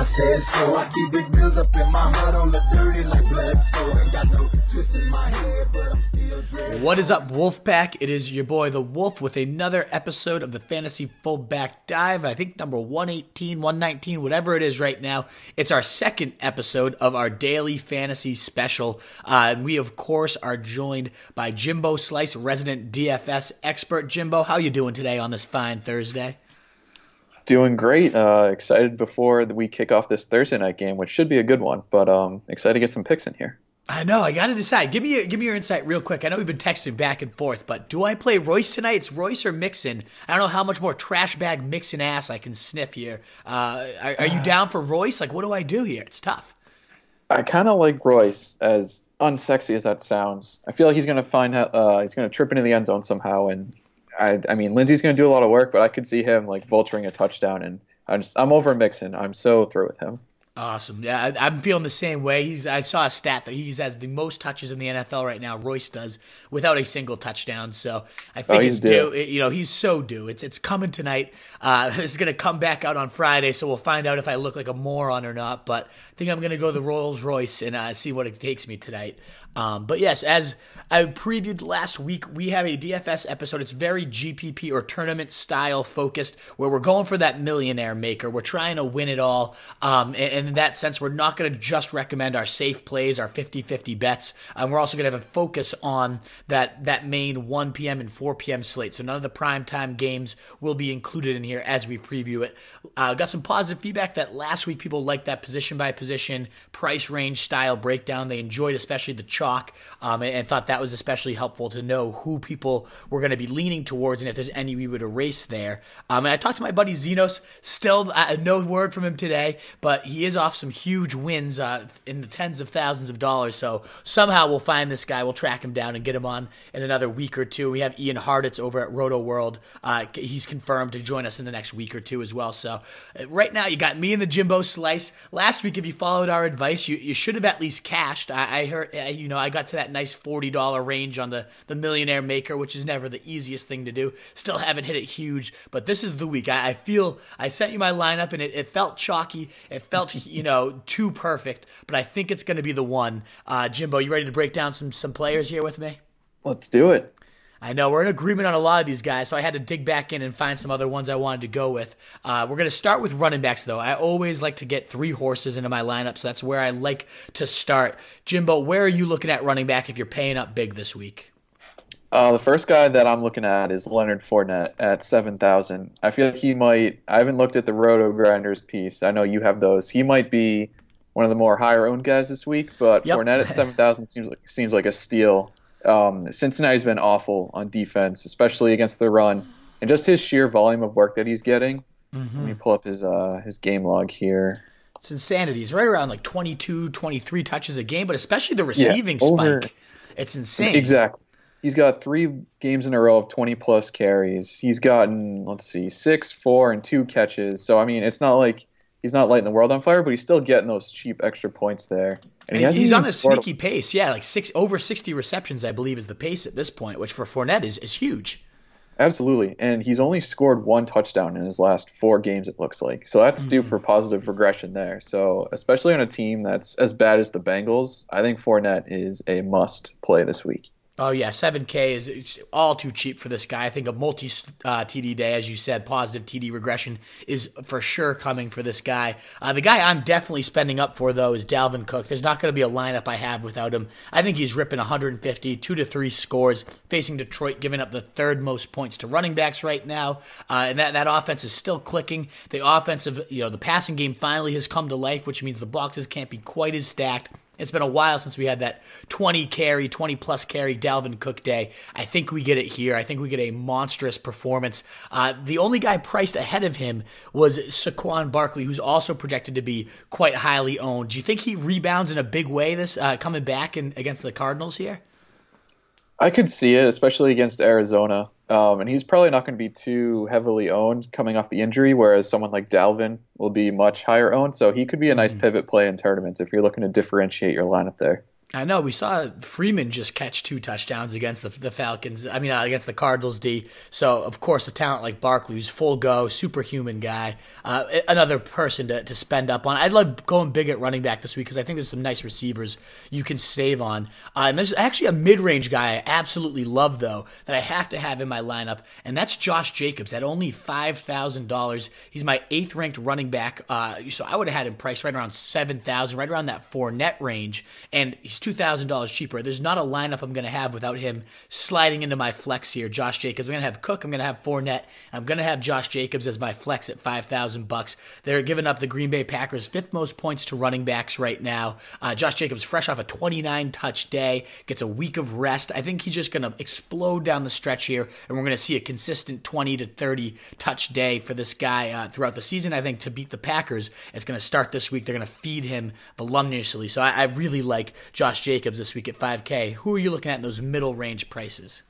Said so. I keep big bills up in my hood on the dirty like blood. So ain't got no twist in my head, but I'm still dreading. What is up, Wolfpack? It is your boy, the Wolf, with another episode of the Fantasy Fullback Dive. I think number 118, 119, whatever it is right now. It's our second episode of our daily fantasy special. Uh, and we, of course, are joined by Jimbo Slice, resident DFS expert. Jimbo, how you doing today on this fine Thursday? Doing great. Uh, excited before we kick off this Thursday night game, which should be a good one. But um, excited to get some picks in here. I know. I got to decide. Give me your, give me your insight real quick. I know we've been texting back and forth, but do I play Royce tonight? It's Royce or Mixon. I don't know how much more trash bag Mixon ass I can sniff here. Uh, are, are you down for Royce? Like, what do I do here? It's tough. I kind of like Royce, as unsexy as that sounds. I feel like he's going to find. Uh, he's going to trip into the end zone somehow, and I, I mean, Lindsey's going to do a lot of work, but I could see him like vulturing a touchdown, and I'm just, I'm over Mixon. I'm so through with him. Awesome. Yeah, I, I'm feeling the same way. He's. I saw a stat that he has the most touches in the NFL right now. Royce does without a single touchdown. So I think Oh, he's it's due. You know, he's so due. It's it's coming tonight. Uh, it's going to come back out on Friday, so we'll find out if I look like a moron or not. But I think I'm going to go the Rolls Royce and uh, see what it takes me tonight. Um, but yes, as I previewed last week, we have a DFS episode. It's very GPP or tournament style focused, where we're going for that millionaire maker. We're trying to win it all. Um, and, in that sense, we're not going to just recommend our safe plays, our 50 50 bets. And we're also going to have a focus on that, that main 1 p.m. and 4 p.m. slate. So none of the primetime games will be included in here as we preview it. Uh, got some positive feedback that last week people liked that position by position, price range style breakdown. They enjoyed especially the chalk um, and, and thought that was especially helpful to know who people were going to be leaning towards and if there's any we would erase there. Um, and I talked to my buddy Zenos, still uh, no word from him today, but he is off some huge wins uh, in the tens of thousands of dollars. So somehow we'll find this guy, we'll track him down and get him on in another week or two. We have Ian Hartitz over at Roto World. Uh, he's confirmed to join us in the next week or two as well. So uh, right now you got me and the Jimbo Slice. Last week, if you followed our advice, you, you should have at least cashed. I, I heard, you know, I got to that nice forty dollar range on the the Millionaire Maker, which is never the easiest thing to do. Still haven't hit it huge, but this is the week. I, I feel I sent you my lineup and it, it felt chalky. It felt you know too perfect, but I think it's going to be the one. Uh, Jimbo, you ready to break down some some players here with me? Let's do it. I know we're in agreement on a lot of these guys, so I had to dig back in and find some other ones I wanted to go with. Uh, we're going to start with running backs, though. I always like to get three horses into my lineup, so that's where I like to start. Jimbo, where are you looking at running back if you're paying up big this week? Uh, the first guy that I'm looking at is Leonard Fournette at 7,000. I feel like he might, I haven't looked at the Roto Grinders piece. I know you have those. He might be one of the more higher owned guys this week, but Yep. Fournette at 7,000 seems like, seems like a steal. Um, Cincinnati's been awful on defense, especially against the run. And just his sheer volume of work that he's getting. Let me pull up his uh, his game log here. It's insanity. He's right around like 22, 23 touches a game, but especially the receiving over- spike. It's insane. Exactly. He's got three games in a row of 20 plus carries. He's gotten, let's see, six, four, and two catches. So, I mean, it's not like he's not lighting the world on fire, but he's still getting those cheap extra points there. And he he's on a sneaky pace. Yeah, like six over 60 receptions, I believe, is the pace at this point, which for Fournette is, is huge. Absolutely. And he's only scored one touchdown in his last four games, it looks like. So that's due hmm. for positive regression there. So, especially on a team that's as bad as the Bengals, I think Fournette is a must play this week. Oh yeah, seven K is all too cheap for this guy. I think a multi uh, TD day, as you said, positive TD regression is for sure coming for this guy. Uh, the guy I'm definitely spending up for though is Dalvin Cook. There's not going to be a lineup I have without him. I think he's ripping 150, two to three scores, facing Detroit, giving up the third most points to running backs right now, uh, and that that offense is still clicking. The offensive, you know, the passing game finally has come to life, which means the boxes can't be quite as stacked It's been a while since we had that 20 carry, 20 plus carry Dalvin Cook day. I think we get it here. I think we get a monstrous performance. Uh, the only guy priced ahead of him was Saquon Barkley, who's also projected to be quite highly owned. Do you think he rebounds in a big way this uh, coming back in, against the Cardinals here? I could see it, especially against Arizona. Um, and he's probably not going to be too heavily owned coming off the injury, whereas someone like Dalvin will be much higher owned. So he could be a nice mm-hmm. pivot play in tournaments if you're looking to differentiate your lineup there. I know we saw Freeman just catch two touchdowns against the, the Falcons. I mean, uh, against the Cardinals D. So of course, a talent like Barkley, who's full go, superhuman guy, uh, another person to, to spend up on. I'd love going big at running back this week because I think there's some nice receivers you can save on. Uh, and there's actually a mid range guy I absolutely love though that I have to have in my lineup, and that's Josh Jacobs at only five thousand dollars. He's my eighth ranked running back. Uh, so I would have had him priced right around seven thousand, right around that Fournette range, and he's $2,000 cheaper. There's not a lineup I'm going to have without him sliding into my flex here. Josh Jacobs. I'm going to have Cook. I'm going to have Fournette. I'm going to have Josh Jacobs as my flex at 5000 bucks. They're giving up the Green Bay Packers fifth most points to running backs right now. Uh, Josh Jacobs, fresh off a 29 touch day, gets a week of rest. I think he's just going to explode down the stretch here, and we're going to see a consistent 20 to 30 touch day for this guy uh, throughout the season. I think to beat the Packers, it's going to start this week. They're going to feed him voluminously. So I, I really like Josh Jacobs Jacobs this week at 5K. Who are you looking at in those middle range prices?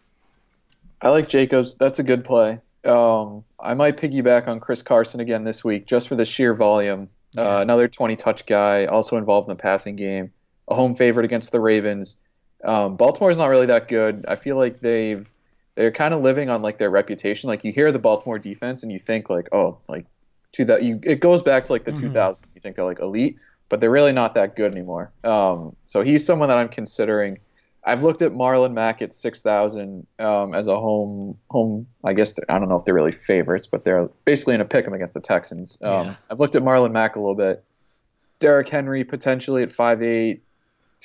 I like Jacobs. That's a good play. Um, I might piggyback on Chris Carson again this week just for the sheer volume. Uh, yeah. Uh, another 20 touch guy, also involved in the passing game. A home favorite against the Ravens. Um, Baltimore's not really that good. I feel like they've they're kind of living on like their reputation. Like you hear the Baltimore defense and you think like, oh, like to that you it goes back to like the mm-hmm. 2000s. You think they're like elite but they're really not that good anymore. Um, so he's someone that I'm considering. I've looked at Marlon Mack at six thousand um, as a home home. I guess I don't know if they're really favorites, but they're basically in a pick 'em against the Texans. Um, yeah. I've looked at Marlon Mack a little bit. Derrick Henry potentially at five eight.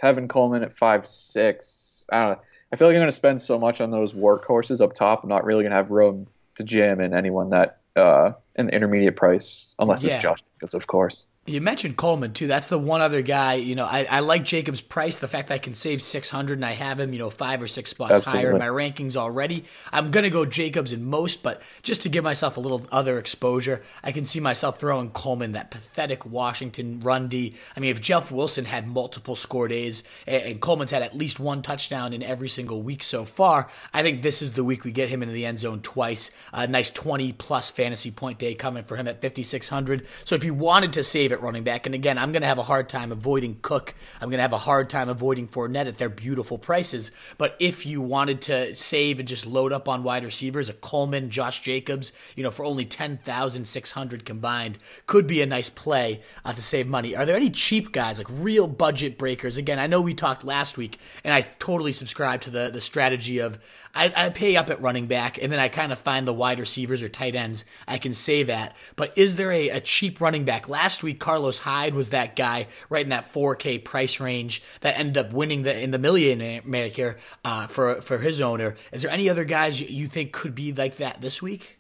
Tevin Coleman at five six. I don't know. I feel like I'm going to spend so much on those workhorses up top. I'm not really going to have room to jam in anyone that uh, in the intermediate price, unless yeah. it's Josh Jacobs, of course. You mentioned Coleman too. That's the one other guy. You know, I, I like Jacob's price. The fact that I can save six hundred and I have him, you know, five or six spots Absolutely. higher in my rankings already. I'm gonna go Jacobs in most, but just to give myself a little other exposure, I can see myself throwing Coleman, that pathetic Washington run D. I mean, if Jeff Wilson had multiple score days and, and Coleman's had at least one touchdown in every single week so far, I think this is the week we get him into the end zone twice. A nice twenty plus fantasy point day coming for him at fifty six hundred. So if you wanted to save running back. And again, I'm going to have a hard time avoiding Cook. I'm going to have a hard time avoiding Fournette at their beautiful prices. But if you wanted to save and just load up on wide receivers, a Coleman, Josh Jacobs, you know, for only 10,600 combined, could be a nice play uh, to save money. Are there any cheap guys, like real budget breakers? Again, I know we talked last week, and I totally subscribe to the, the strategy of I, I pay up at running back, and then I kind of find the wide receivers or tight ends I can save at. But is there a, a cheap running back? Last week, Carlos Hyde was that guy right in that 4K price range that ended up winning the in the millionaire uh, for for his owner. Is there any other guys you, think could be like that this week?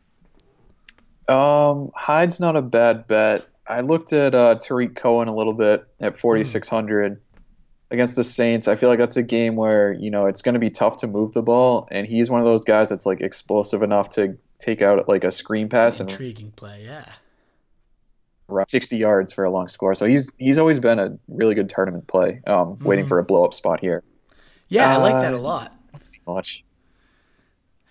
Um, Hyde's not a bad bet. I looked at uh, Tarik Cohen a little bit at 4600. Mm against the Saints, I feel like that's a game where you know it's going to be tough to move the ball, and he's one of those guys that's like explosive enough to take out like a screen pass an intriguing play, yeah. 60 yards for a long score. So he's he's always been a really good tournament play. Um, mm. waiting for a blow up spot here. Yeah, uh, I like that a uh, lot. Much.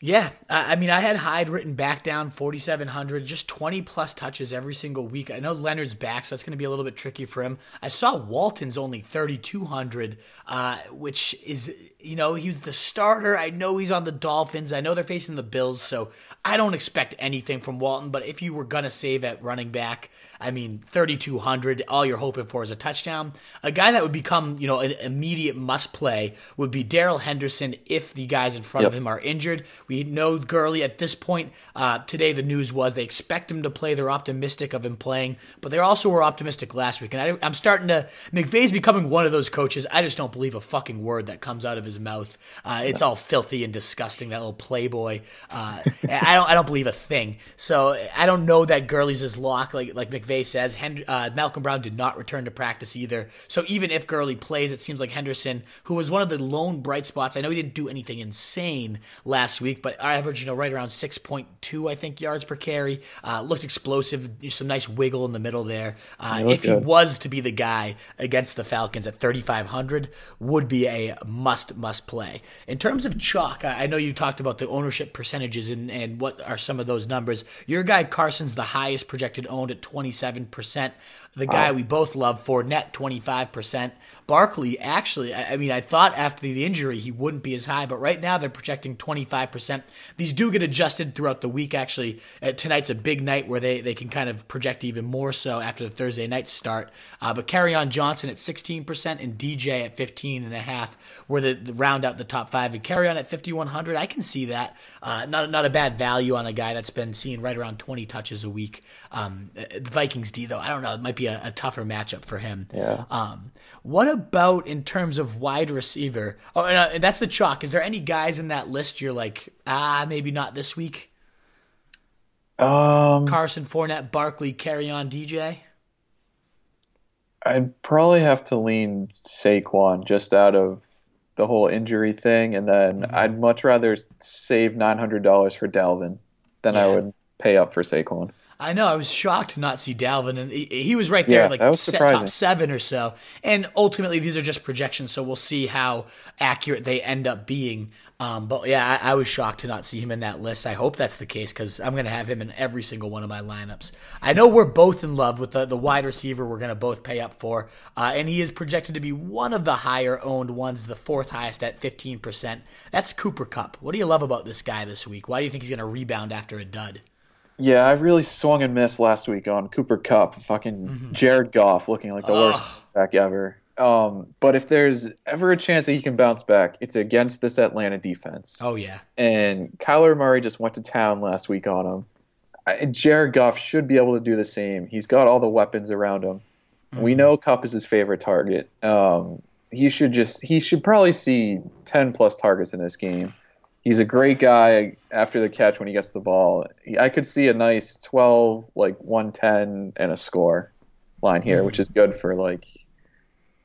Yeah, I mean, I had Hyde written back down 4,700, just 20 plus touches every single week. I know Leonard's back, so that's going to be a little bit tricky for him. I saw Walton's only 3,200, uh, which is, you know, he's the starter. I know he's on the Dolphins. I know they're facing the Bills, so I don't expect anything from Walton. But if you were going to save at running back, I mean, 3,200, all you're hoping for is a touchdown. A guy that would become, you know, an immediate must play would be Darrell Henderson if the guys in front yep. of him are injured. We know Gurley at this point. Uh, today, the news was they expect him to play. They're optimistic of him playing, but they also were optimistic last week. And I, am starting to. McVay's becoming one of those coaches. I just don't believe a fucking word that comes out of his mouth. Uh, it's all filthy and disgusting. That little playboy. Uh, I don't. I don't believe a thing. So I don't know that Gurley's his lock, like like McVay says. Hend- uh, Malcolm Brown did not return to practice either. So even if Gurley plays, it seems like Henderson, who was one of the lone bright spots. I know he didn't do anything insane last week, but averaged, you know, right around 6.2, I think, yards per carry. Uh, looked explosive, some nice wiggle in the middle there. Uh, if good. he was to be the guy against the Falcons at 3,500, would be a must, must play. In terms of chalk, I know you talked about the ownership percentages and, and what are some of those numbers. Your guy Carson's the highest projected owned at 27%. The guy we both love, Fournette, 25%. Barkley, actually, I mean, I thought after the injury he wouldn't be as high, but right now they're projecting 25%. These do get adjusted throughout the week, actually. Uh, tonight's a big night where they, they can kind of project even more so after the Thursday night start. Uh, but Kerryon Johnson at 16% and DJ at 15.5 were the, the round out the top five. And Kerryon at 5,100, I can see that. Uh, not, not a bad value on a guy that's been seeing right around 20 touches a week. Um, uh, the Vikings D, though, I don't know. It might be a, a tougher matchup for him. Yeah. Um, what about in terms of wide receiver? Oh, and, uh, and that's the chalk. Is there any guys in that list you're like, ah, maybe not this week? Um, Carson, Fournette, Barkley, Kerryon, DJ. I'd probably have to lean Saquon just out of the whole injury thing, and then mm-hmm. I'd much rather save nine hundred dollars for Dalvin than yeah. I would pay up for Saquon. I know. I was shocked to not see Dalvin, and he, he was right there, yeah, like set, top seven or so. And ultimately, these are just projections, so we'll see how accurate they end up being. Um, but yeah, I, I, was shocked to not see him in that list. I hope that's the case because I'm going to have him in every single one of my lineups. I know we're both in love with the, the wide receiver we're going to both pay up for, uh, and he is projected to be one of the higher owned ones, the fourth highest at 15%. That's Cooper Kupp. What do you love about this guy this week? Why do you think he's going to rebound after a dud? Yeah, I really swung and missed last week on Cooper Kupp, Fucking mm-hmm. Jared Goff looking like the Ugh. worst back ever. Um, but if there's ever a chance that he can bounce back, it's against this Atlanta defense. Oh yeah. And Kyler Murray just went to town last week on him. I, Jared Goff should be able to do the same. He's got all the weapons around him. Mm-hmm. We know Kupp is his favorite target. Um, he should just he should probably see 10 plus targets in this game he's a great guy after the catch when he gets the ball. I could see a nice 12, like 110 and a score line here, which is good for like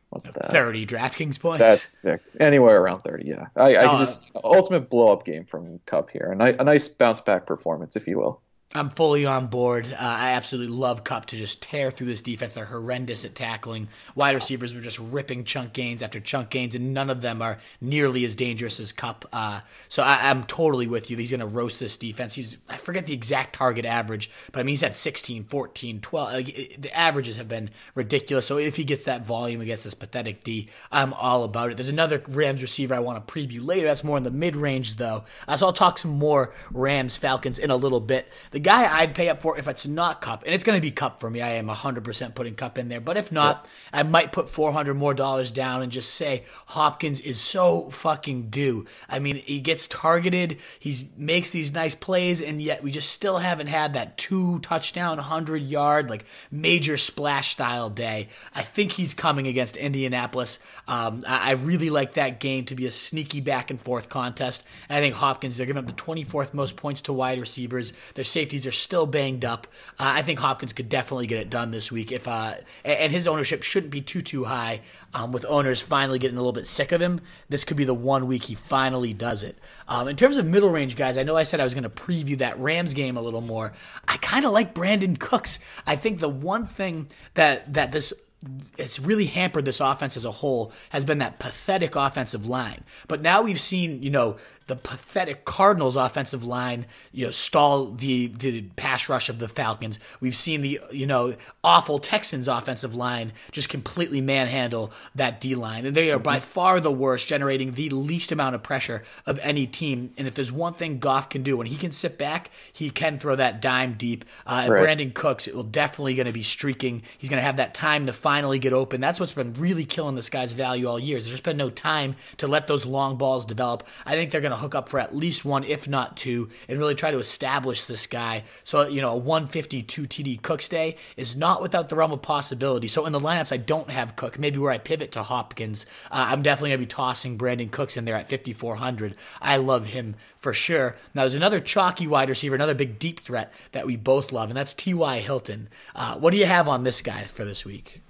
what's that? 30 DraftKings points. That's sick. Anywhere around 30, yeah. I, I uh, just ultimate blow up game from Kupp here. A, ni- a nice bounce back performance, if you will. I'm fully on board. Uh, I absolutely love Kupp to just tear through this defense. They're horrendous at tackling. Wide receivers were just ripping chunk gains after chunk gains, and none of them are nearly as dangerous as Kupp. Uh, so I, am totally with you. He's going to roast this defense. He's I forget the exact target average, but I mean he's had 16, 14, 12. Like, it, the averages have been ridiculous. So if he gets that volume against this pathetic D, I'm all about it. There's another Rams receiver I want to preview later. That's more in the mid range though. Uh, so I'll talk some more Rams Falcons in a little bit. The the guy I'd pay up for if it's not Kupp, and it's going to be Kupp for me. I am 100% putting Kupp in there. But if not, yeah. I might put 400 more dollars down and just say Hopkins is so fucking due. I mean, he gets targeted, he makes these nice plays, and yet we just still haven't had that two touchdown, 100 yard, like major splash style day. I think he's coming against Indianapolis. Um, I, I really like that game to be a sneaky back and forth contest. And I think Hopkins, they're giving up the 24th most points to wide receivers. Their safety safeties are still banged up. Uh, I think Hopkins could definitely get it done this week if uh, and his ownership shouldn't be too too high. Um, with owners finally getting a little bit sick of him, this could be the one week he finally does it. Um, in terms of middle range guys, I know I said I was going to preview that Rams game a little more. I kind of like Brandin Cooks. I think the one thing that that this it's really hampered this offense as a whole has been that pathetic offensive line. But now we've seen, you know, the pathetic Cardinals offensive line, you know, stall the the pass rush of the Falcons. We've seen the you know awful Texans offensive line just completely manhandle that D line, and they are by far the worst, generating the least amount of pressure of any team. And if there's one thing Goff can do, when he can sit back, he can throw that dime deep. Uh, and right. Brandin Cooks, it will definitely going to be streaking. He's going to have that time to finally get open. That's what's been really killing this guy's value all year. There's just been no time to let those long balls develop. I think they're going to hook up for at least one, if not two, and really try to establish this guy. So, you know, a 152 TD Cooks day is not without the realm of possibility. So in the lineups, I don't have Cook. Maybe where I pivot to Hopkins, uh, I'm definitely going to be tossing Brandin Cooks in there at 5,400. I love him for sure. Now, there's another chalky wide receiver, another big deep threat that we both love, and that's T.Y. Hilton. Uh, what do you have on this guy for this week?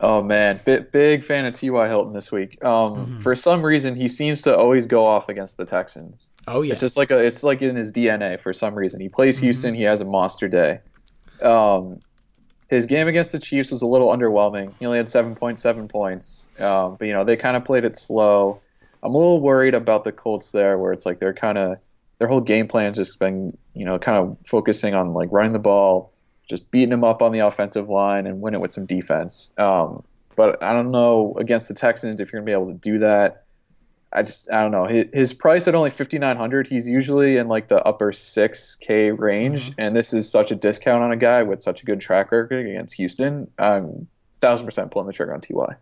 Oh man, big, big fan of T.Y. Hilton this week. Um, mm-hmm. For some reason, he seems to always go off against the Texans. Oh yeah, it's just like a, it's like in his DNA for some reason. He plays mm-hmm. Houston, he has a monster day. Um, his game against the Chiefs was a little underwhelming. He only had 7.7 points, um, but you know they kind of played it slow. I'm a little worried about the Colts there, where it's like they're kind of their whole game plan just been you know kind of focusing on like running the ball, just beating them up on the offensive line and win it with some defense. Um, but I don't know against the Texans if you're gonna be able to do that. I just I don't know his, his price at only 5900 he's usually in like the upper 6k range mm-hmm. and this is such a discount on a guy with such a good track record against Houston I'm thousand percent pulling the trigger on Ty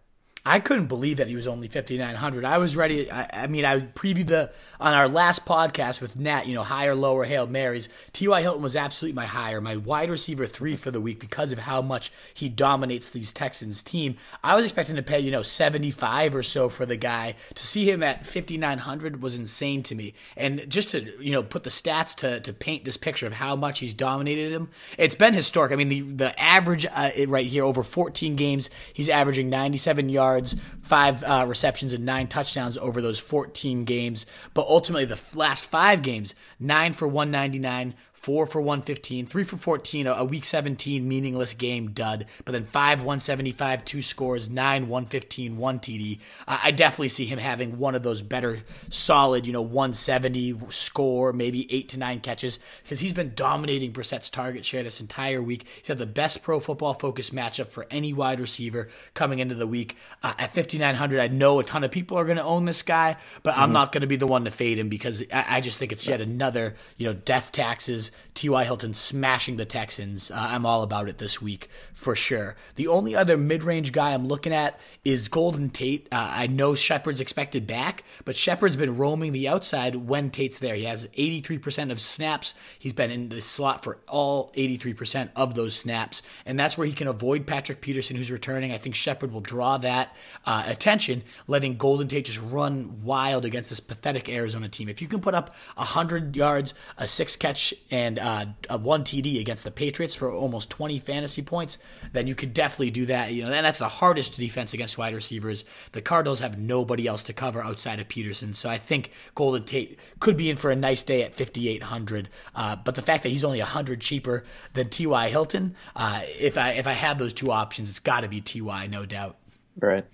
I couldn't believe that he was only 5,900. I was ready. I, I, mean, I previewed the on our last podcast with Nat, you know, higher, lower, Hail Marys. T.Y. Hilton was absolutely my higher, my wide receiver three for the week because of how much he dominates these Texans team. I was expecting to pay, you know, 75 or so for the guy. To see him at 5,900 was insane to me. And just to, you know, put the stats to, to paint this picture of how much he's dominated him, it's been historic. I mean, the, the average uh, right here over 14 games, he's averaging 97 yards yards, five uh, receptions, and nine touchdowns over those 14 games. But ultimately, the last five games, nine for 199, four for 115, three for 14, a, week 17 meaningless game dud, but then five 175, two scores, nine 115, one TD. Uh, I definitely see him having one of those better solid, you know, 170 score, maybe eight to nine catches, because he's been dominating Brissett's target share this entire week. He's had the best pro football focus matchup for any wide receiver coming into the week. Uh, at 5,900, I know a ton of people are going to own this guy, but mm-hmm. I'm not going to be the one to fade him because I, I just think it's yet another, you know, death taxes T.Y. Hilton smashing the Texans. Uh, I'm all about it this week for sure. The only other mid range guy I'm looking at is Golden Tate. Uh, I know Shepard's expected back, but Shepard's been roaming the outside when Tate's there. He has 83% of snaps. He's been in the slot for all 83% of those snaps, and that's where he can avoid Patrick Peterson, who's returning. I think Shepard will draw that uh, attention, letting Golden Tate just run wild against this pathetic Arizona team. If you can put up 100 yards, a six catch, and uh, a one TD against the Patriots for almost 20 fantasy points, then you could definitely do that. You know, and that's the hardest defense against wide receivers. The Cardinals have nobody else to cover outside of Peterson, so I think Golden Tate could be in for a nice day at 5,800. Uh, but the fact that he's only 100 cheaper than T.Y. Hilton, uh, if I if I have those two options, it's got to be T.Y. No doubt. Right.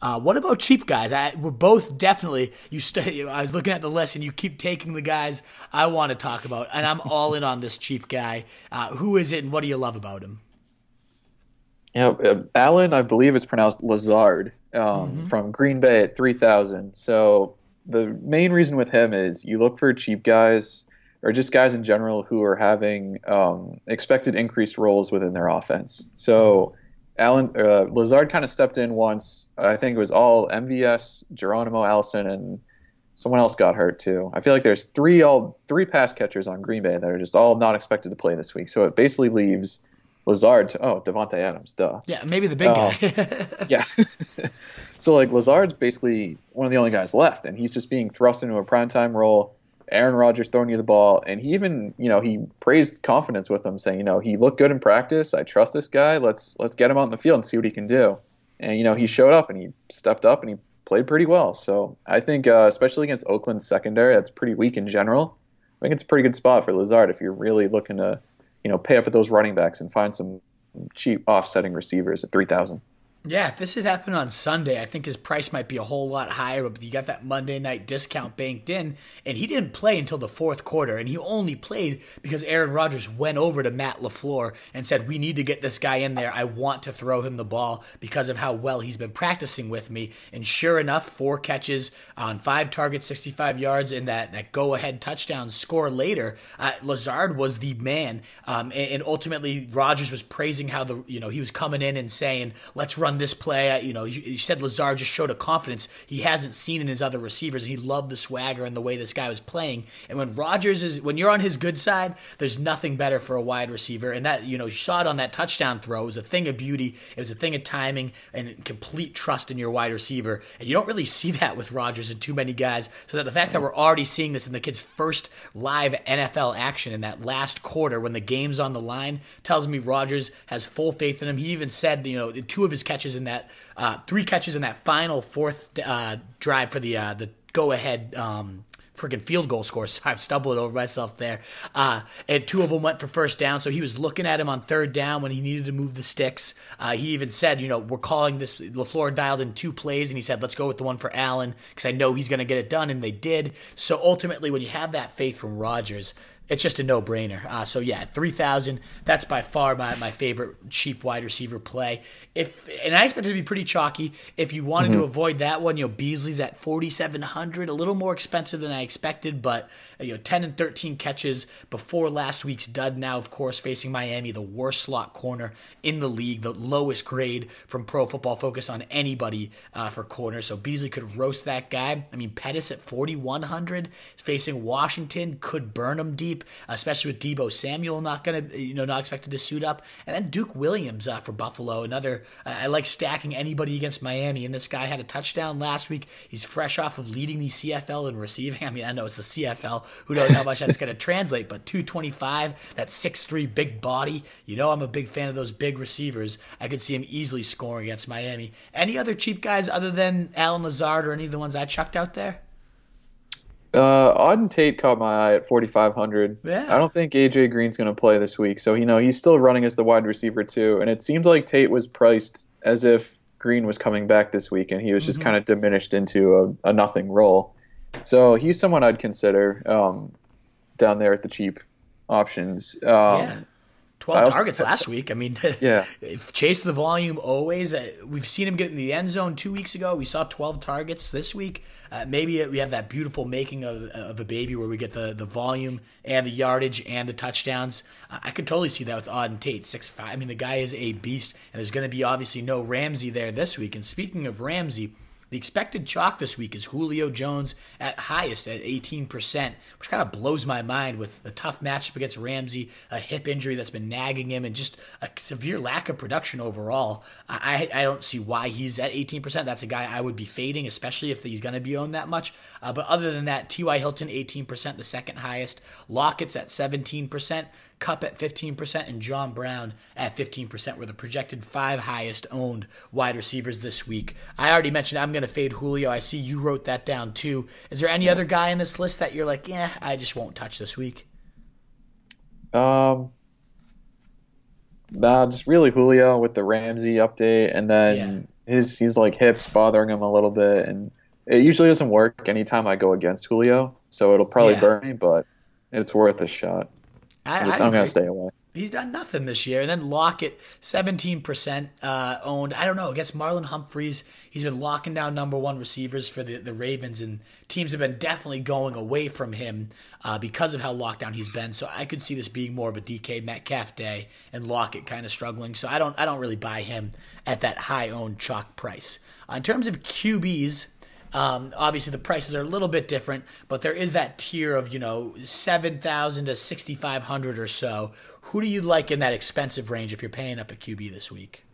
Uh, what about cheap guys? I, we're both definitely. You st- I was looking at the list, and you keep taking the guys I want to talk about, and I'm all in on this cheap guy. Uh, who is it, and what do you love about him? Yeah, uh, Allen, I believe it's pronounced Lazard um, mm-hmm. from Green Bay at 3,000. So the main reason with him is you look for cheap guys or just guys in general who are having um, expected increased roles within their offense. So Allen uh, Lazard kind of stepped in once. I think it was all MVS, Geronimo Allison, and someone else got hurt too. I feel like there's three all three pass catchers on Green Bay that are just all not expected to play this week. So it basically leaves Lazard to oh Davante Adams, duh. Yeah, maybe the big uh, guy. yeah. so like Lazard's basically one of the only guys left, and he's just being thrust into a primetime role. Aaron Rodgers throwing you the ball, and he even, you know, he praised confidence with him, saying, you know, he looked good in practice. I trust this guy. Let's let's get him out in the field and see what he can do. And you know, he showed up and he stepped up and he played pretty well. So I think, uh, especially against Oakland's secondary, that's pretty weak in general. I think it's a pretty good spot for Lazard if you're really looking to, you know, pay up at those running backs and find some cheap offsetting receivers at three thousand. Yeah, if this has happened on Sunday, I think his price might be a whole lot higher. But you got that Monday night discount banked in, and he didn't play until the fourth quarter, and he only played because Aaron Rodgers went over to Matt LaFleur and said, "We need to get this guy in there. I want to throw him the ball because of how well he's been practicing with me." And sure enough, four catches on five targets, 65 yards, and that that go ahead touchdown score later. Uh, Lazard was the man, um, and, and ultimately Rodgers was praising how the you know he was coming in and saying, "Let's run." This play. You know, you, said Lazard just showed a confidence he hasn't seen in his other receivers. He loved the swagger and the way this guy was playing. And when Rodgers is, when you're on his good side, there's nothing better for a wide receiver. And that, you know, you saw it on that touchdown throw. It was a thing of beauty. It was a thing of timing and complete trust in your wide receiver. And you don't really see that with Rodgers and too many guys. So that the fact that we're already seeing this in the kid's first live NFL action in that last quarter when the game's on the line tells me Rodgers has full faith in him. He even said, you know, two of his catches catches in that uh, three catches in that final fourth uh, drive for the uh, the go ahead. Um, freaking field goal score. So I'm stumbling over myself there. Uh, and two of them went for first down. So he was looking at him on third down when he needed to move the sticks. Uh, he even said, you know, we're calling this. LaFleur dialed in two plays and he said, let's go with the one for Allen because I know he's going to get it done. And they did. So ultimately, when you have that faith from Rodgers, it's just a no brainer. Uh, so yeah, three thousand. That's by far my, my favorite cheap wide receiver play. If and I expect it to be pretty chalky. If you wanted mm-hmm. to avoid that one, you know Beasley's at forty seven hundred, a little more expensive than I expected, but you know ten and thirteen catches before last week's dud. Now of course facing Miami, the worst slot corner in the league, the lowest grade from Pro Football Focus on anybody uh, for corner. So Beasley could roast that guy. I mean Pettis at forty one hundred facing Washington could burn him deep especially with Deebo Samuel not going to, you know, not expected to suit up. And then Duke Williams uh, for Buffalo, another. Uh, I like stacking anybody against Miami, and this guy had a touchdown last week. He's fresh off of leading the CFL in receiving. I mean, I know it's the CFL. Who knows how much that's going to translate? But 225, that 6'3 big body. You know, I'm a big fan of those big receivers. I could see him easily scoring against Miami. Any other cheap guys other than Allen Lazard or any of the ones I chucked out there? Uh, Auden Tate caught my eye at 4,500. Yeah. I don't think AJ Green's going to play this week, so you know he's still running as the wide receiver too. And it seems like Tate was priced as if Green was coming back this week, and he was just mm-hmm. kind of diminished into a, a, nothing role. So he's someone I'd consider um, down there at the cheap options. Um, yeah. 12 also, targets last week. I mean, yeah. chase the volume always. Uh, we've seen him get in the end zone two weeks ago. We saw 12 targets this week. Uh, maybe we have that beautiful making of, of, a baby where we get the, the volume and the yardage and the touchdowns. Uh, I could totally see that with Auden Tate, six five. I mean, the guy is a beast, and there's going to be obviously no Ramsey there this week. And speaking of Ramsey, the expected chalk this week is Julio Jones at highest at 18%, which kind of blows my mind with the tough matchup against Ramsey, a hip injury that's been nagging him, and just a severe lack of production overall. I, I don't see why he's at 18%. That's a guy I would be fading, especially if he's going to be owned that much. Uh, but other than that, T.Y. Hilton, 18%, the second highest. Lockett's at 17%. Kupp at 15%, and John Brown at 15% were the projected five highest owned wide receivers this week. I already mentioned I'm going to fade Julio. I see you wrote that down too. Is there any other guy in this list that you're like, yeah, I just won't touch this week? Um, nah, just really Julio with the Ramsey update, and then yeah. his he's like hips bothering him a little bit, and it usually doesn't work anytime I go against Julio, so it'll probably yeah. burn me, but it's worth a shot. I, am going to stay away. He's done nothing this year. And then Lockett, 17% uh, owned. I don't know. Against Marlon Humphreys, he's been locking down number one receivers for the, the Ravens, and teams have been definitely going away from him uh, because of how locked down he's been. So I could see this being more of a DK Metcalf day and Lockett kind of struggling. So I don't I don't really buy him at that high owned chalk price. Uh, in terms of QBs, um, obviously, the prices are a little bit different, but there is that tier of you know seven thousand to sixty five hundred or so. Who do you like in that expensive range if you're paying up a QB this week?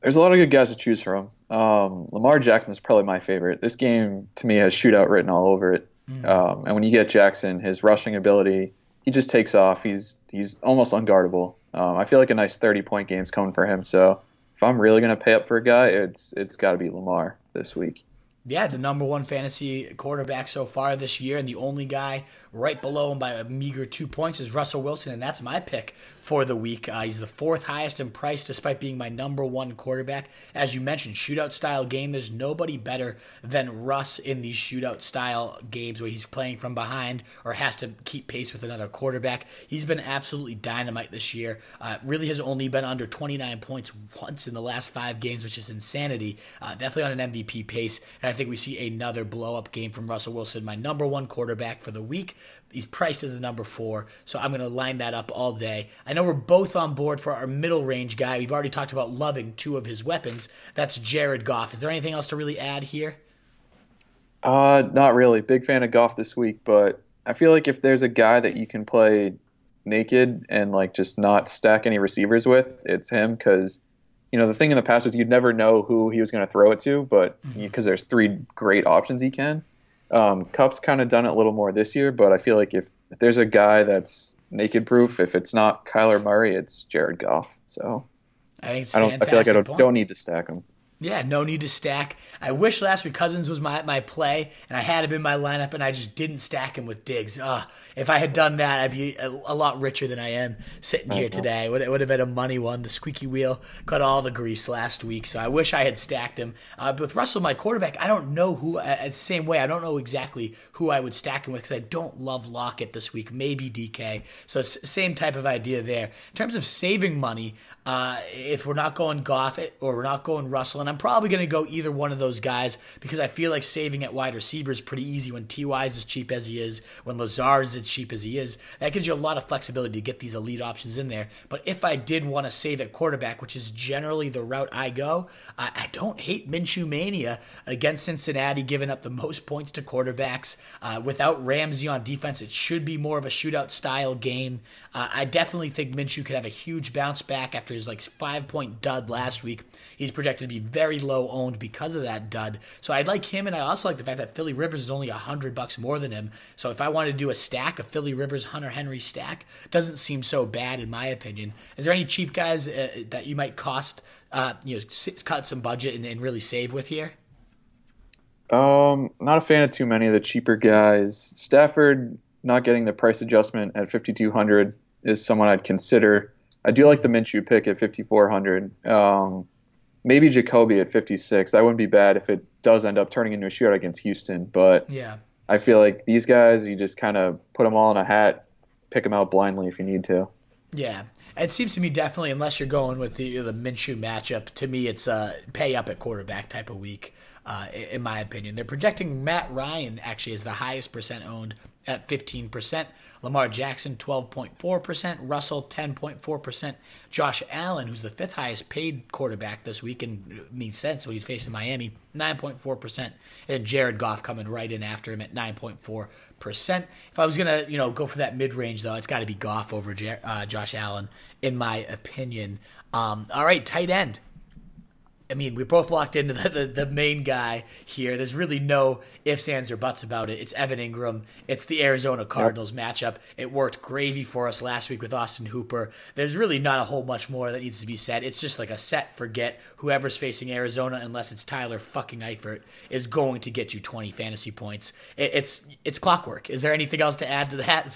There's a lot of good guys to choose from. Um, Lamar Jackson is probably my favorite. This game to me has shootout written all over it. Mm. Um, and when you get Jackson, his rushing ability, he just takes off. He's he's almost unguardable. Um, I feel like a nice 30 point game's coming for him. So if I'm really going to pay up for a guy, it's it's got to be Lamar this week. Yeah, the number one fantasy quarterback so far this year, and the only guy right below him by a meager two points is Russell Wilson, and that's my pick for the week. Uh, he's the fourth highest in price, despite being my number one quarterback. As you mentioned, shootout style game. There's nobody better than Russ in these shootout style games where he's playing from behind or has to keep pace with another quarterback. He's been absolutely dynamite this year. Uh, really has only been under 29 points once in the last five games, which is insanity. Uh, definitely on an MVP pace. And I think we see another blow up game from Russell Wilson, my number one quarterback for the week. He's priced as a number four, so I'm going to line that up all day. I know we're both on board for our middle range guy. We've already talked about loving two of his weapons. That's Jared Goff. Is there anything else to really add here? Uh, not really. Big fan of Goff this week, but I feel like if there's a guy that you can play naked and like just not stack any receivers with, it's him because you know, the thing in the past was you'd never know who he was going to throw it to, but because mm-hmm. there's three great options he can. Um, Kupp's kind of done it a little more this year, but I feel like if, if there's a guy that's naked proof, if it's not Kyler Murray, it's Jared Goff. So I think I don't. I feel like I don't, don't need to stack him. Yeah, no need to stack. I wish last week Cousins was my, my play, and I had him in my lineup, and I just didn't stack him with Diggs. Uh, if I had done that, I'd be a, a lot richer than I am sitting here today. Would it would have been a money one. The squeaky wheel got all the grease last week, so I wish I had stacked him. Uh, but with Russell, my quarterback, I don't know who. Uh, the same way, I don't know exactly who I would stack him with because I don't love Lockett this week. Maybe DK. So same type of idea there. In terms of saving money, uh, if we're not going Goff or we're not going Russell, and I'm probably going to go either one of those guys because I feel like saving at wide receiver is pretty easy when Ty is as cheap as he is, when Lazard is as cheap as he is. That gives you a lot of flexibility to get these elite options in there. But if I did want to save at quarterback, which is generally the route I go, I, I don't hate Minshew mania against Cincinnati, giving up the most points to quarterbacks. Uh, without Ramsey on defense, it should be more of a shootout style game. Uh, I definitely think Minshew could have a huge bounce back after his like five point dud last week. He's projected to be very low owned because of that dud. So I'd like him, and I also like the fact that Philly Rivers is only a hundred bucks more than him. So if I wanted to do a stack, a Philly Rivers Hunter Henry stack, doesn't seem so bad in my opinion. Is there any cheap guys uh, that you might cost, uh, you know, cut some budget and, and really save with here? Um, not a fan of too many of the cheaper guys. Stafford not getting the price adjustment at 5200 is someone I'd consider. I do like the Minshew pick at 5400. Um, maybe Jacoby at 56. That wouldn't be bad if it does end up turning into a shootout against Houston. But yeah, I feel like these guys, you just kind of put them all in a hat, pick them out blindly if you need to. Yeah. It seems to me definitely, unless you're going with the the Minshew matchup, to me it's a pay up at quarterback type of week. Uh, in my opinion, they're projecting Matt Ryan actually as the highest percent owned at 15%. Lamar Jackson, 12.4%. Russell, 10.4%. Josh Allen, who's the fifth highest paid quarterback this week and makes sense when he's facing Miami, 9.4%. And Jared Goff coming right in after him at 9.4%. If I was going to, you know, go for that mid-range, though, it's got to be Goff over uh, Josh Allen, in my opinion. Um, all right, tight end. I mean, we're both locked into the, the, the, main guy here. There's really no ifs, ands, or buts about it. It's Evan Engram. It's the Arizona Cardinals yep. matchup. It worked gravy for us last week with Austin Hooper. There's really not a whole much more that needs to be said. It's just like a set forget. Whoever's facing Arizona, unless it's Tyler fucking Eifert, is going to get you 20 fantasy points. It, it's it's clockwork. Is there anything else to add to that?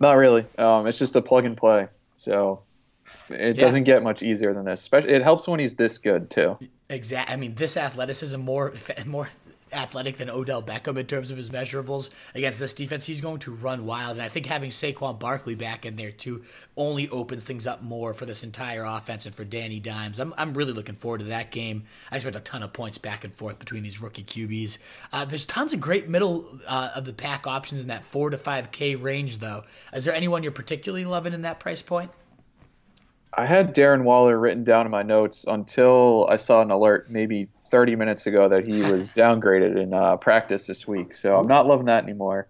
Not really. Um, it's just a plug and play. So it yeah. doesn't get much easier than this. Especially, it helps when he's this good too. Exactly. I mean, this athleticism more more athletic than Odell Beckham in terms of his measurables against this defense. He's going to run wild, and I think having Saquon Barkley back in there too only opens things up more for this entire offense and for Danny Dimes. I'm I'm really looking forward to that game. I expect a ton of points back and forth between these rookie QBs. Uh, there's tons of great middle uh, of the pack options in that four to five K range, though. Is there anyone you're particularly loving in that price point? I had Darren Waller written down in my notes until I saw an alert maybe 30 minutes ago that he was downgraded in uh, practice this week. So I'm not loving that anymore.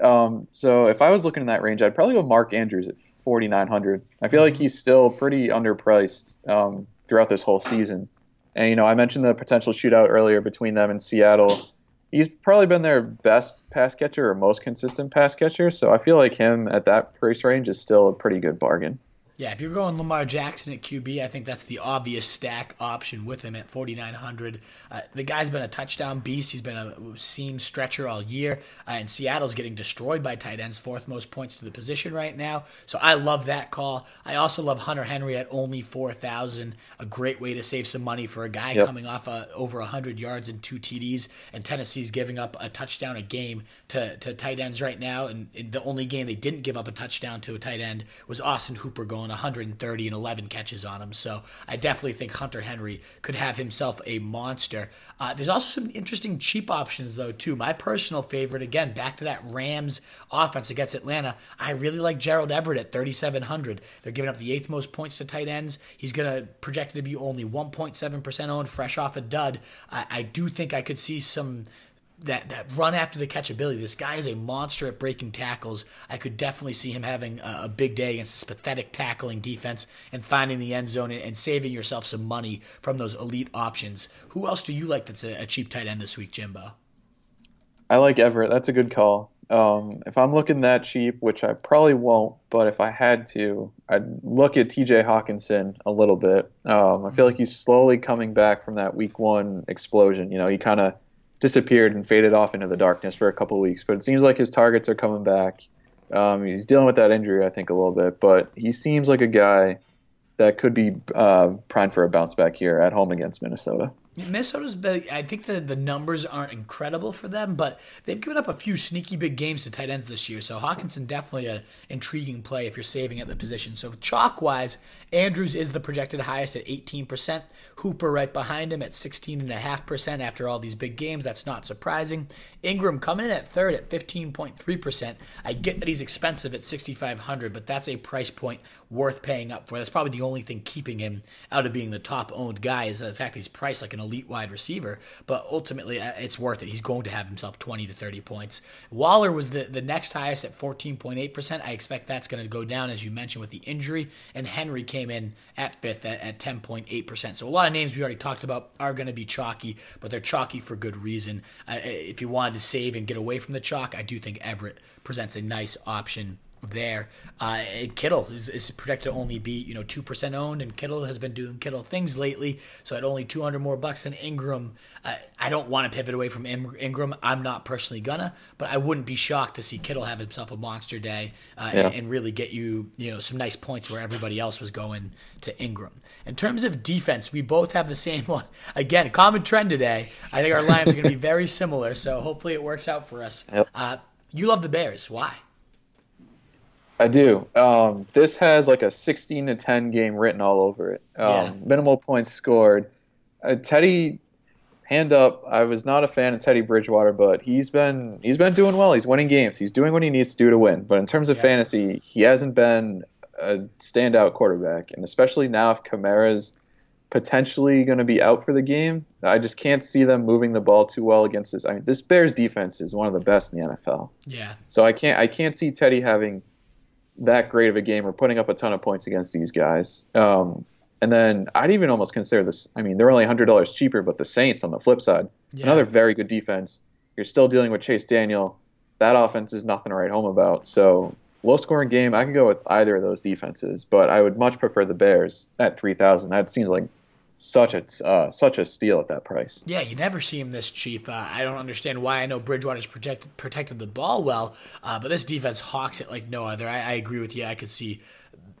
Um, so if I was looking in that range, I'd probably go Mark Andrews at 4,900. I feel like he's still pretty underpriced um, throughout this whole season. And you know, I mentioned the potential shootout earlier between them and Seattle. He's probably been their best pass catcher or most consistent pass catcher. So I feel like him at that price range is still a pretty good bargain. Yeah, if you're going Lamar Jackson at QB, I think that's the obvious stack option with him at 4,900. Uh, the guy's been a touchdown beast. He's been a seam stretcher all year, uh, and Seattle's getting destroyed by tight ends, fourth most points to the position right now. So I love that call. I also love Hunter Henry at only 4,000. A great way to save some money for a guy yep. coming off uh, over 100 yards and two TDs, and Tennessee's giving up a touchdown a game to, to tight ends right now. And the only game they didn't give up a touchdown to a tight end was Austin Hooper going 130 and 11 catches on him. So I definitely think Hunter Henry could have himself a monster. Uh, there's also some interesting cheap options, though, too. My personal favorite, again, back to that Rams offense against Atlanta, I really like Gerald Everett at 3,700. They're giving up the eighth most points to tight ends. He's going to projected to be only 1.7% owned, fresh off a dud. I, I do think I could see some that that run after the catch ability. This guy is a monster at breaking tackles. I could definitely see him having a, a big day against this pathetic tackling defense and finding the end zone and, and, saving yourself some money from those elite options. Who else do you like that's a, a cheap tight end this week, Jimbo? I like Everett. That's a good call. Um, if I'm looking that cheap, which I probably won't, but if I had to, I'd look at TJ Hockenson a little bit. Um, I feel like he's slowly coming back from that week one explosion. You know, he kind of disappeared and faded off into the darkness for a couple weeks. But it seems like his targets are coming back. Um, he's dealing with that injury, I think, a little bit, but he seems like a guy that could be uh, primed for a bounce back here at home against Minnesota. Minnesota's been, I think the, the numbers aren't incredible for them, but they've given up a few sneaky big games to tight ends this year. So Hockenson definitely an intriguing play if you're saving at the position. So chalk wise, Andrews is the projected highest at 18%. Hooper right behind him at 16.5% after all these big games. That's not surprising. Engram coming in at third at 15.3%. I get that he's expensive at 6,500, but that's a price point worth paying up for. That's probably the only thing keeping him out of being the top owned guy is the fact that he's priced like an elite wide receiver. But ultimately, uh, it's worth it. He's going to have himself 20 to 30 points. Waller was the, the next highest at 14.8%. I expect that's going to go down, as you mentioned, with the injury. And Henry came in at fifth at, at 10.8%. So a lot of names we already talked about are going to be chalky, but they're chalky for good reason. Uh, if you wanted to save and get away from the chalk, I do think Everett presents a nice option there. Uh, Kittle is, is projected to only be you know two percent owned, and Kittle has been doing Kittle things lately. So at only two hundred more bucks than Engram, uh, I don't want to pivot away from Engram. I'm not personally gonna, but I wouldn't be shocked to see Kittle have himself a monster day uh, yeah. and, and, really get you you know some nice points where everybody else was going to Engram. In terms of defense, we both have the same one. Again, common trend today. I think our lines are going to be very similar, so hopefully it works out for us. Yep. Uh, you love the Bears. Why? I do. Um, this has like a 16 to 10 game written all over it. Um, yeah. Minimal points scored. Uh, Teddy, hand up. I was not a fan of Teddy Bridgewater, but he's been he's been doing well. He's winning games. He's doing what he needs to do to win. But in terms of yeah. fantasy, he hasn't been a standout quarterback, and especially now if Kamara's potentially going to be out for the game, I just can't see them moving the ball too well against this. I mean, this Bears defense is one of the best in the NFL. Yeah. So I can't I can't see Teddy having that great of a game or putting up a ton of points against these guys. Um, and then I'd even almost consider this. I mean, they're only hundred dollars cheaper, but the Saints on the flip side, yeah. another very good defense. You're still dealing with Chase Daniel. That offense is nothing to write home about. So low scoring game, I can go with either of those defenses, but I would much prefer the Bears at three thousand. That seems like such a uh, such a steal at that price. Yeah, you never see him this cheap. Uh, I don't understand why. I know Bridgewater's protected protected the ball well, uh, but this defense hawks it like no other. I, I agree with you. I could see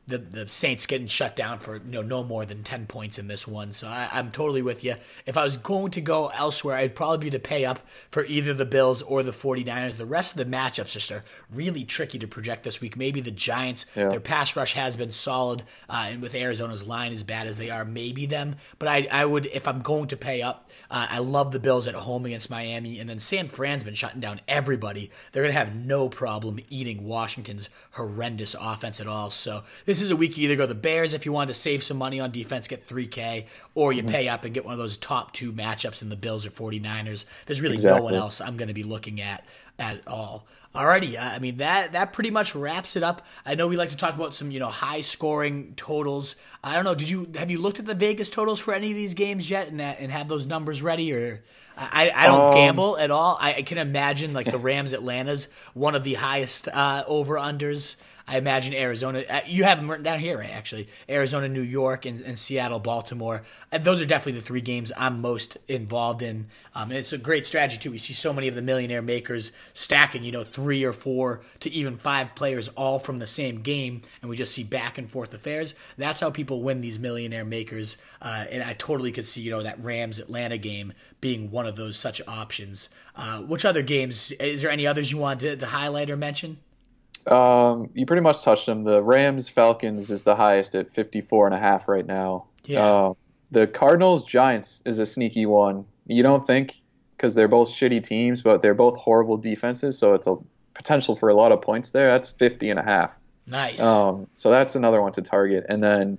the the Saints getting shut down for you know no more than ten points in this one. So I, am totally with you. If I was going to go elsewhere, I'd probably be to pay up for either the Bills or the 49ers. The rest of the matchups just are really tricky to project this week. Maybe the Giants, yeah. their pass rush has been solid, uh, and with Arizona's line as bad as they are, maybe them. But I I would if I'm going to pay up, uh, I love the Bills at home against Miami, and then San Fran's been shutting down everybody. They're going to have no problem eating Washington's horrendous offense at all. So this is a week you either go the Bears if you want to save some money on defense, get 3K, or you mm-hmm. pay up and get one of those top two matchups in the Bills or 49ers. There's really exactly. no one else I'm going to be looking at at all. Alrighty, uh, I mean that that pretty much wraps it up. I know we like to talk about some you know high scoring totals. I don't know. Did you have you looked at the Vegas totals for any of these games yet and and have those numbers ready or? I, I don't um, gamble at all. I, I, can imagine like the Rams Atlanta's one of the highest uh, over unders I imagine Arizona. Uh, you have them written down here, right? Actually, Arizona, New York, and, and Seattle, Baltimore. Those are definitely the three games I'm most involved in. Um, and it's a great strategy too. We see so many of the millionaire makers stacking, you know, three or four to even five players all from the same game, and we just see back and forth affairs. That's how people win these millionaire makers. Uh, and I totally could see, you know, that Rams Atlanta game being one of those such options. Uh, which other games? Is there any others you wanted to, to highlight or mention? Um, you pretty much touched them. The Rams Falcons is the highest at 54 and a half right now. Yeah. Uh, the Cardinals Giants is a sneaky one. You don't think because they're both shitty teams, but they're both horrible defenses, so it's a potential for a lot of points there. That's 50 and a half. Nice. Um, so that's another one to target. And then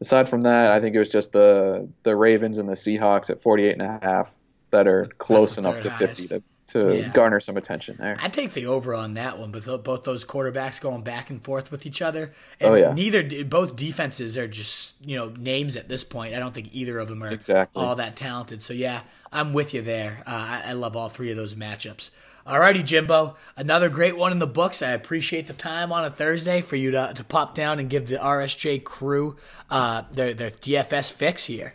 aside from that, I think it was just the the Ravens and the Seahawks at 48 and a half that are close enough to highest. 50 to to yeah. garner some attention there. I take the over on that one, but both those quarterbacks going back and forth with each other. And oh yeah. Neither both defenses are just you know names at this point. I don't think either of them are exactly. all that talented. So yeah, I'm with you there. Uh, I, I love all three of those matchups. Alrighty, Jimbo. Another great one in the books. I appreciate the time on a Thursday for you to, to pop down and give the RSJ crew uh, their, their DFS fix here.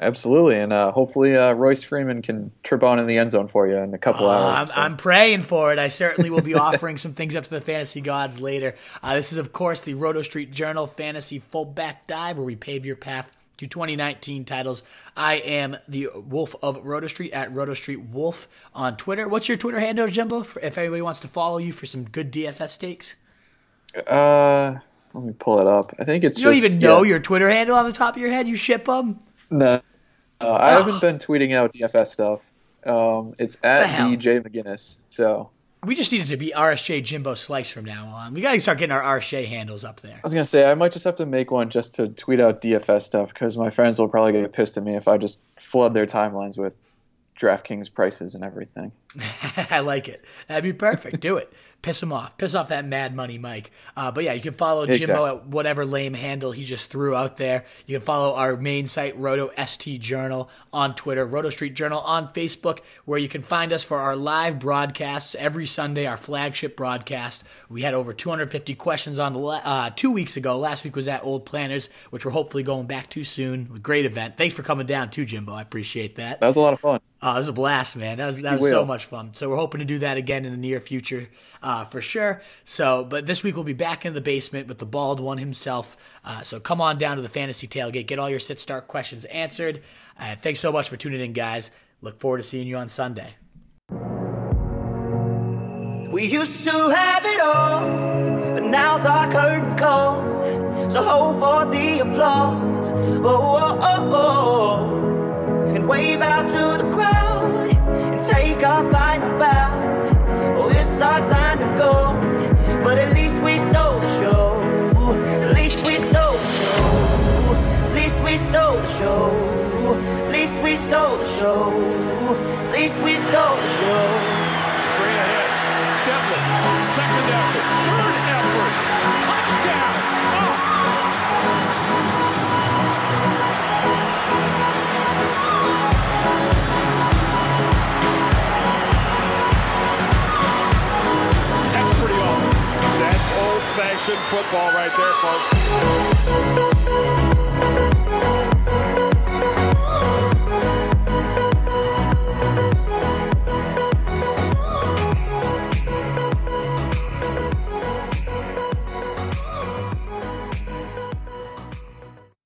Absolutely, and uh, hopefully uh, Royce Freeman can trip on in the end zone for you in a couple uh, hours. I'm, so. I'm, praying for it. I certainly will be offering some things up to the fantasy gods later. Uh, this is, of course, the Roto Street Journal Fantasy Fullback Dive, where we pave your path to 2019 titles. I am the Wolf of Roto Street at Roto Street Wolf on Twitter. What's your Twitter handle, Jimbo? If anybody wants to follow you for some good DFS stakes. Uh, let me pull it up. I think it's. You don't even know yeah. your Twitter handle on the top of your head. You ship them. No, uh, I haven't been tweeting out DFS stuff. Um, it's at DJ McGinnis. So we just needed to be RSJ Jimbo Slice from now on. We got to start getting our RSJ handles up there. I was gonna say I might just have to make one just to tweet out DFS stuff because my friends will probably get pissed at me if I just flood their timelines with DraftKings prices and everything. I like it. That'd be perfect. Do it piss him off, piss off that Mad Money Mike. Uh, but yeah, you can follow Jimbo at whatever lame handle he just threw out there. You can follow our main site, Roto ST Journal, on Twitter, Roto Street Journal on Facebook, where you can find us for our live broadcasts every Sunday, our flagship broadcast. We had over 250 questions on the uh, two weeks ago. Last week was at Old Planners, which we're hopefully going back to soon. Great event. Thanks for coming down too, Jimbo. I appreciate that. That was a lot of fun. Uh, it was a blast, man. That was that was so much fun. So we're hoping to do that again in the near future, uh, for sure. So, but this week we'll be back in the basement with the bald one himself. Uh, so come on down to the fantasy tailgate, get all your sit start questions answered. Uh, thanks so much for tuning in, guys. Look forward to seeing you on Sunday. We used to have it all, but now's our curtain call. So hold for the applause. Oh, oh, oh, oh and wave out to the crowd and take our least we stole the show. At least we stole the show. Straight ahead. Devlin, second effort, third effort, touchdown. Oh. That's pretty awesome. That's old-fashioned football right there, folks.